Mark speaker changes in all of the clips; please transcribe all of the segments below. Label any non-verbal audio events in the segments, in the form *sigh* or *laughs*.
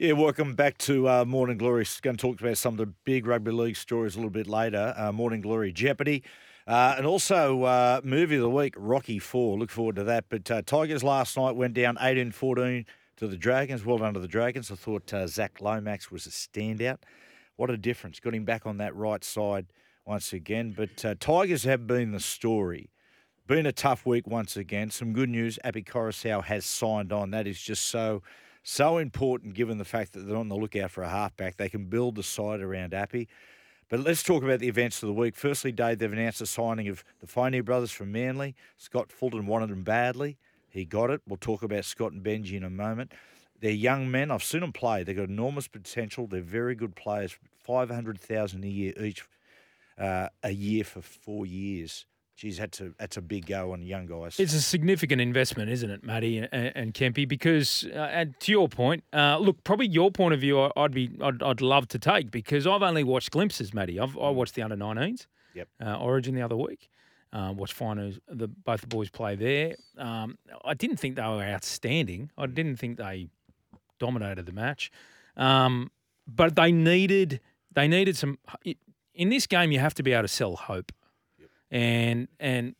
Speaker 1: Yeah, welcome back to uh, Morning Glory. Going to talk about some of the big rugby league stories a little bit later. Uh, Morning Glory Jeopardy. Uh, and also, uh, movie of the week, Rocky 4. Look forward to that. But uh, Tigers last night went down 18 14 to the Dragons. Well done to the Dragons. I thought uh, Zach Lomax was a standout. What a difference. Got him back on that right side once again. But Tigers have been the story. Been a tough week once again. Some good news. Api Koroisau has signed on. That is just so so important given the fact that they're on the lookout for a halfback. They can build the side around Api. But let's talk about the events of the week. Firstly, Dave, they've announced the signing of the Fainu brothers from Manly. Scott Fulton wanted them badly. He got it. We'll talk about Scott and Benji in a moment. They're young men. I've seen them play. They've got enormous potential. They're very good players. Five hundred thousand a year each, uh, a year for four years geez, that's a that's a big go on young guys.
Speaker 2: It's a significant investment, isn't it, Matty and, and Kempy? Because, uh, and to your point, uh, look, probably your point of view, I'd be, I'd, I'd love to take because I've only watched glimpses, Matty. I've I mm. watched the under 19s,
Speaker 1: yep,
Speaker 2: uh, Origin the other week. Um, watched finals, the both the boys play there. Um, I didn't think they were outstanding. I mm. didn't think they dominated the match, um, but they needed they needed some. In this game, you have to be able to sell hope and and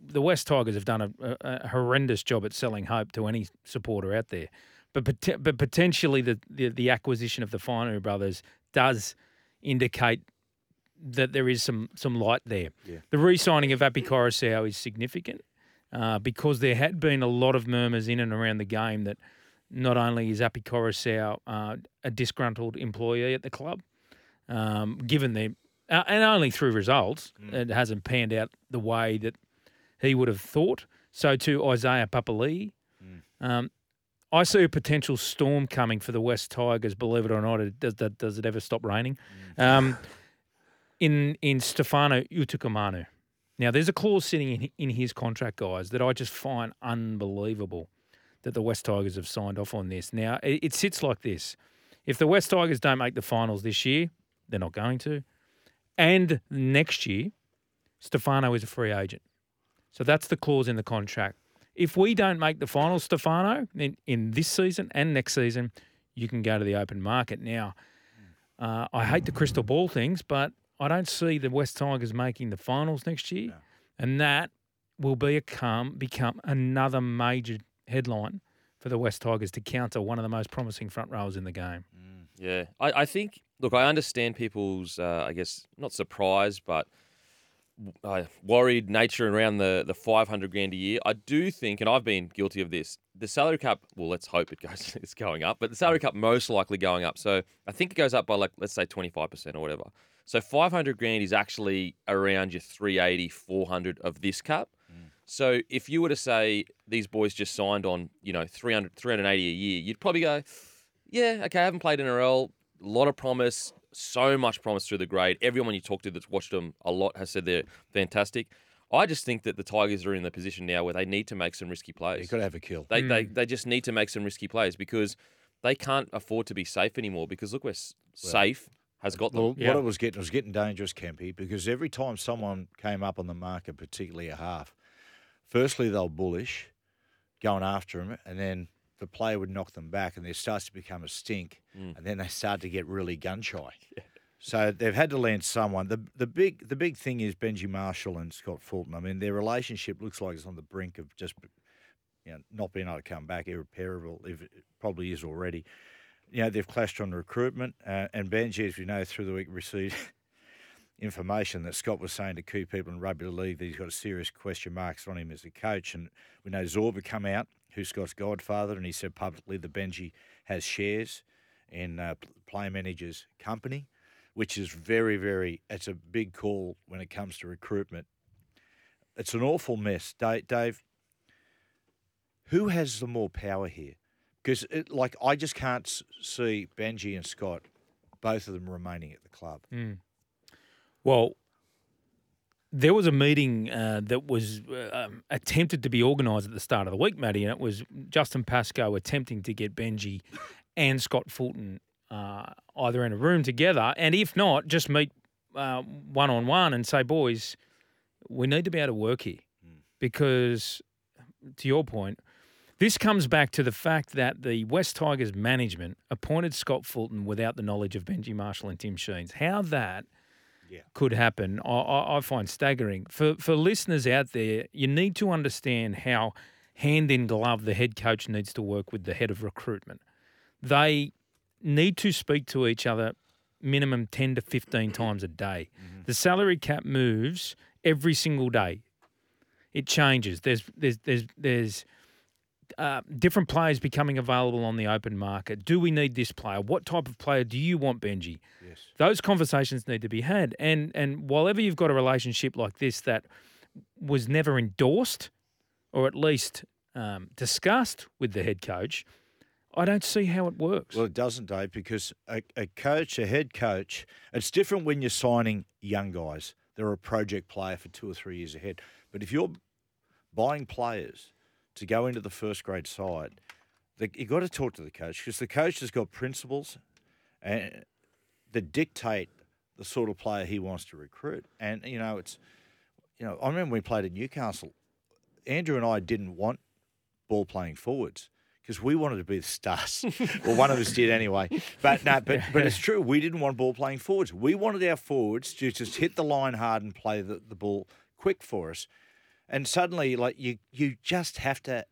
Speaker 2: the West Tigers have done a, a, horrendous job at selling hope to any supporter out there. But but potentially the, the, the acquisition of the Fainu brothers does indicate that there is some some light there.
Speaker 1: Yeah.
Speaker 2: The re-signing of Api Koroisau is significant uh, because there had been a lot of murmurs in and around the game that not only is Api Koroisau uh, a disgruntled employee at the club, um, given their uh, and only through results. Mm. It hasn't panned out the way that he would have thought. So to Isaiah Papali'i, mm. um, I see a potential storm coming for the West Tigers. Believe it or not, it does, that, does it ever stop raining? Mm. Um, in in Stefano Utoikamanu. Now, there's a clause sitting in, in his contract, guys, that I just find unbelievable that the West Tigers have signed off on this. Now, it, it sits like this: if the West Tigers don't make the finals this year, they're not going to. And next year, Stefano is a free agent. So that's the clause in the contract. If we don't make the finals, Stefano, in, in this season and next season, you can go to the open market. Now, uh, I hate the crystal ball things, but I don't see the West Tigers making the finals next year. No. And that will be a come, become another major headline for the West Tigers to counter one of the most promising front rowers in the game.
Speaker 3: Mm. Yeah, I, I think look, I understand people's, uh, I guess, not surprise, but uh, worried nature around the, the 500 grand a year. I do think, and I've been guilty of this, the salary cap, well, let's hope it goes, *laughs* it's going up, but the salary cap most likely going up. So I think it goes up by like, let's say 25% or whatever. So 500 grand is actually around your 380, 400 of this cap. Mm. So if you were to say these boys just signed on, you know, 300, 380 a year, you'd probably go, yeah, okay, I haven't played NRL a lot of promise, so much promise through the grade. Everyone you talk to that's watched them a lot has said they're fantastic. I just think that the Tigers are in the position now where they need to make some risky plays.
Speaker 1: You've got to have a kill.
Speaker 3: They, mm. they, they just need to make some risky plays because they can't afford to be safe anymore because look where well, safe has got them.
Speaker 1: Well, yeah. what it was getting, it was getting dangerous, Kempy, because every time someone came up on the market, particularly a half, firstly they were bullish, going after him, and then the player would knock them back, and there starts to become a stink, mm. and then they start to get really gun shy. *laughs* Yeah. So they've had to land someone. the the big The big thing is Benji Marshall and Scott Fulton. I mean, their relationship looks like it's on the brink of just you know not being able to come back, irreparable. If it probably is already. You know, they've clashed on recruitment, uh, and Benji, as we know, through the week *laughs* received information that Scott was saying to key people in rugby league that he's got serious question marks on him as a coach, and we know Zorba come out who's Scott's godfather, and he said publicly that Benji has shares in uh, Play Manager's company, which is very, very, it's a big call when it comes to recruitment. It's an awful mess. Dave, Dave who has the more power here? Because, like, I just can't see Benji and Scott, both of them remaining at the club.
Speaker 2: Mm. Well, there was a meeting uh, that was uh, um, attempted to be organised at the start of the week, Matty, and it was Justin Pascoe attempting to get Benji and Scott Fulton uh, either in a room together, and if not, just meet one on one and say, boys, we need to be able to work here. Mm. Because, to your point, This comes back to the fact that the West Tigers management appointed Scott Fulton without the knowledge of Benji Marshall and Tim Sheens. How that
Speaker 1: Yeah.
Speaker 2: could happen, I, I, I find staggering. For for listeners out there, you need to understand how hand in glove the head coach needs to work with the head of recruitment. They need to speak to each other minimum 10 to 15 times a day. Mm-hmm. The salary cap moves every single day. It changes. There's there's there's there's uh, different players becoming available on the open market. Do we need this player? What type of player do you want, Benji?
Speaker 1: Yes.
Speaker 2: Those conversations need to be had. And and while ever you've got a relationship like this that was never endorsed, or at least um, discussed with the head coach, I don't see how it works.
Speaker 1: Well, it doesn't, Dave, because a, a coach, a head coach, it's different when you're signing young guys. They're a project player for two or three years ahead. But if you're buying players to go into the first grade side, the, you got to talk to the coach because the coach has got principles and that dictate the sort of player he wants to recruit. And you know, it's you know, I remember we played at Newcastle. Andrew and I didn't want ball playing forwards because we wanted to be the stars. *laughs* well, one of us did anyway. But no, but but it's true. We didn't want ball playing forwards. We wanted our forwards to just hit the line hard and play the, the ball quick for us. And suddenly, like you, you just have to.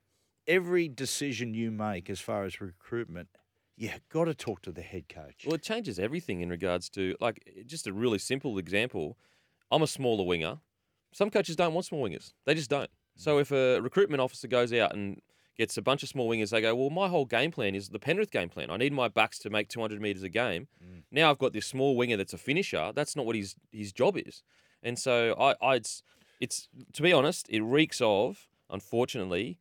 Speaker 1: Every decision you make as far as recruitment, you got to talk to the head coach.
Speaker 3: Well, it changes everything in regards to like eh, just a really simple example. I'm a smaller winger. Some coaches don't want small wingers. They just don't. So mm. if a recruitment officer goes out and gets a bunch of small wingers, they go, "Well, my whole game plan is the Penrith game plan. I need my backs to make 200 meters a game. Mm. Now I've got this small winger that's a finisher. That's not what his his job is." And so I, I it's, it's to be honest, it reeks of unfortunately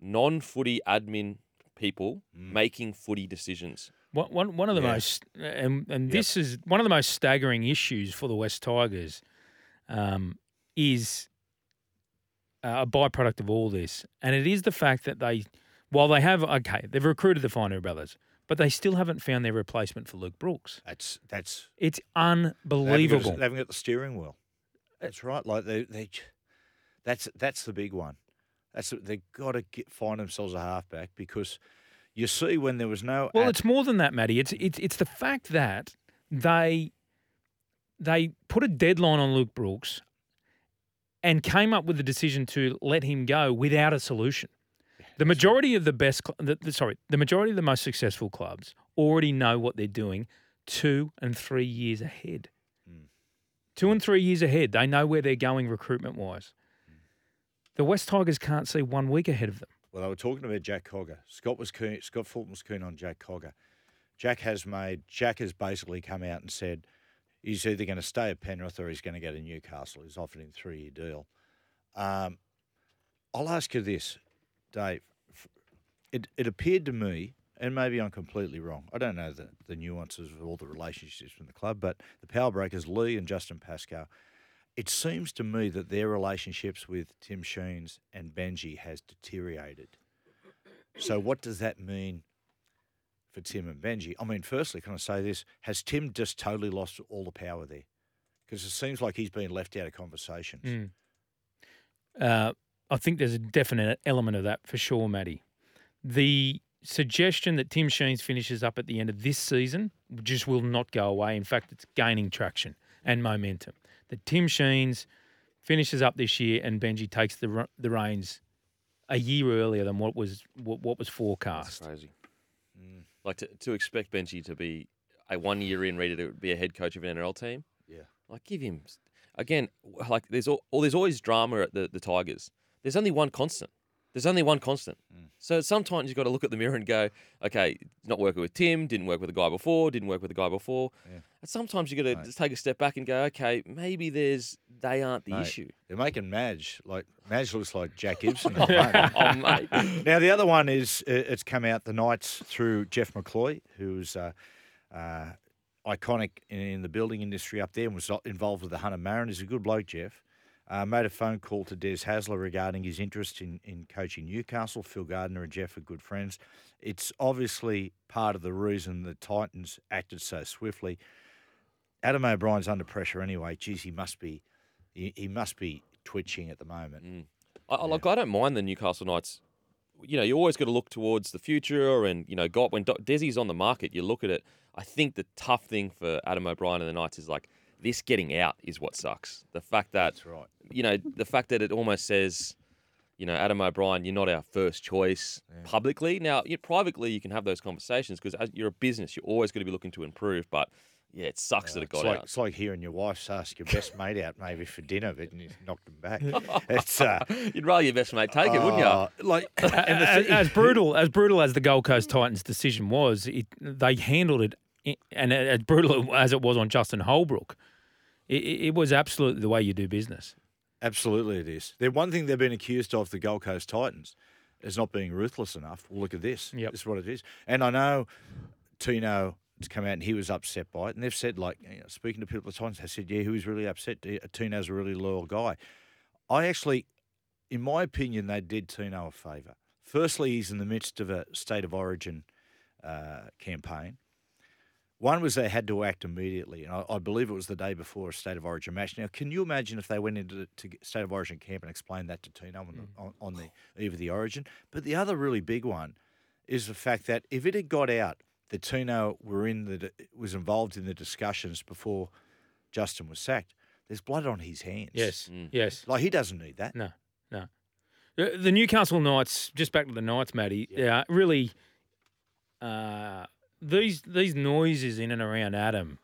Speaker 3: non-footy admin people making footy decisions.
Speaker 2: One, one, one of the
Speaker 1: Yeah.
Speaker 2: most, and, and this is one of the most staggering issues for the West Tigers, um, is uh, a byproduct of all this. And it is the fact that they, while they have, okay, they've recruited the Fainu brothers, but they still haven't found their replacement for Luke Brooks.
Speaker 1: That's that's
Speaker 2: It's
Speaker 1: They haven't got-
Speaker 2: unbelievable.
Speaker 1: They haven't got the steering wheel. Uh, that's right. Like they, they, that's that's the big one. That's they've got to get, find themselves a halfback because you see when there was no.
Speaker 2: Well,
Speaker 1: ad-
Speaker 2: it's more than that, Matty. It's it's it's the fact that they they put a deadline on Luke Brooks and came up with the decision to let him go without a solution. The majority of the best, the, the, sorry, the majority of the most successful clubs already know what they're doing two and three years ahead. Two and three years ahead, they know where they're going recruitment wise. The West Tigers can't see one week ahead of them.
Speaker 1: well, they were talking about Jack Cogger. Scott was keen. Scott Fulton was keen on Jack Cogger. Jack has made. Jack has basically come out and said he's either going to stay at Penrith or he's going to go to Newcastle. He's offered him a three-year deal. Um, I'll ask you this, Dave. It it appeared to me, and maybe I'm completely wrong. I don't know the, the nuances of all the relationships in the club, but the power breakers, Lee and Justin Pascoe, it seems to me that their relationships with Tim Sheens and Benji has deteriorated. So what does that mean for Tim and Benji? I mean, firstly, can I say this? Has Tim just totally lost all the power there? Because it seems like he's been left out of conversations.
Speaker 2: Mm. Uh, I think there's a definite element of that for sure, Matty. The suggestion that Tim Sheens finishes up at the end of this season just will not go away. In fact, it's gaining traction and momentum. That Tim Sheens finishes up this year and Benji takes the the reins a year earlier than what was what, what was
Speaker 3: That's
Speaker 2: forecast.
Speaker 3: crazy. Mm. Like to, to expect Benji to be a one year in ready to be a head coach of an NRL team.
Speaker 1: Yeah.
Speaker 3: Like give him again. Like there's all, well, there's always drama at the, the Tigers. There's only one constant. There's only one constant. So sometimes you've got to look at the mirror and go, okay, not working with Tim, didn't work with the guy before, didn't work with the guy before.
Speaker 1: Yeah.
Speaker 3: And sometimes you've got to
Speaker 1: Mate.
Speaker 3: just take a step back and go, okay, maybe there's they aren't the
Speaker 1: Mate,
Speaker 3: issue.
Speaker 1: They're making Madge like Madge looks like Jack *laughs* Gibson. at the
Speaker 3: oh mate, *laughs*
Speaker 1: Now the other one is uh, it's come out the Knights through Jeff McCloy, who's uh, uh, iconic in, in the building industry up there and was involved with the Hunter Marin. He's a good bloke, Jeff. Uh, made a phone call to Des Hasler regarding his interest in, in coaching Newcastle. Phil Gardner and Jeff are good friends. It's obviously part of the reason the Titans acted so swiftly. Adam O'Brien's under pressure anyway. Geez, he must be he, he must be twitching at the moment.
Speaker 3: I, I- like I don't mind the Newcastle Knights you know, you always got to look towards the future. And you know, got when Desi's on the market, you look at it. I think the tough thing for Adam O'Brien and the Knights is like this getting out is what sucks. The fact that
Speaker 1: That's right.
Speaker 3: you know, the fact that it almost says, you know, Adam O'Brien, you're not our first choice publicly. Now, you, privately, you can have those conversations because you're a business, you're always going to be looking to improve. But yeah, it sucks that it
Speaker 1: It's
Speaker 3: got
Speaker 1: like,
Speaker 3: out.
Speaker 1: it's like hearing your wife ask your best mate out maybe for dinner, but you knocked him back. *laughs* It's uh,
Speaker 3: You'd rather your best mate take it, wouldn't you?
Speaker 1: oh, Like, and the
Speaker 2: as, as *laughs* brutal as brutal as the Gold Coast Titans' decision was, it, they handled it, and as brutal as it was on Justin Holbrook, it, it was absolutely the way you do business.
Speaker 1: Absolutely, it is. The one thing they've been accused of, the Gold Coast Titans, is not being ruthless enough. Well, look at this.
Speaker 2: Yep.
Speaker 1: This is what it is. And I know Tino has come out and he was upset by it. And they've said, like, you know, speaking to people at Titans, they said, yeah, he was really upset. Tino's a really loyal guy. I actually, in my opinion, they did Tino a favour. Firstly, he's in the midst of a state of origin uh, campaign. One was they had to act immediately, and I, I believe it was the day before a state of origin match. Now, can you imagine if they went into the to state of origin camp and explained that to Tino on, the, on, on the eve of the origin? But the other really big one is the fact that if it had got out that Tino were in the was involved in the discussions before Justin was sacked, there's blood on his hands.
Speaker 2: Yes,
Speaker 3: Mm.
Speaker 2: yes.
Speaker 1: like he doesn't need that.
Speaker 2: No, no. The the Newcastle Knights, just back to the Knights, Matty. Yeah, really. Uh, these these noises in and around Adam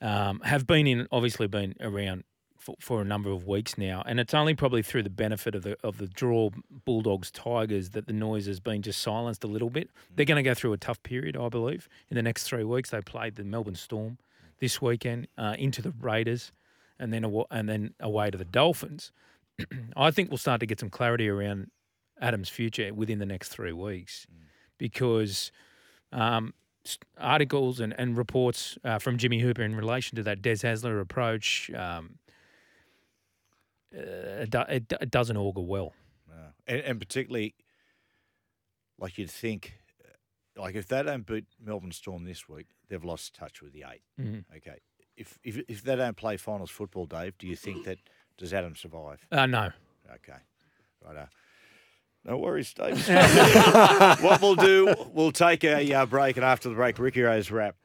Speaker 2: um, have been in obviously been around for, for a number of weeks now, and it's only probably through the benefit of the of the draw Bulldogs Tigers that the noise has been just silenced a little bit. They're going to go through a tough period, I believe, in the next three weeks. They played the Melbourne Storm this weekend uh, into the Raiders, and then awa- and then away to the Dolphins. *clears throat* I think we'll start to get some clarity around Adam's future within the next three weeks because um, articles and, and reports uh, from Jimmy Hooper in relation to that Des Hasler approach, um, uh, it, do- it, it doesn't augur well.
Speaker 1: No. And, and particularly, like you'd think, uh, like if they don't beat Melbourne Storm this week, they've lost touch with the eight.
Speaker 2: Mhm.
Speaker 1: Okay. If, if if they don't play finals football, Dave, do you think that does Adam survive?
Speaker 2: Uh, no.
Speaker 1: Okay. Right. No worries, Dave. *laughs* what we'll do, we'll take a uh, break, and after the break, Ricky Rose wrap.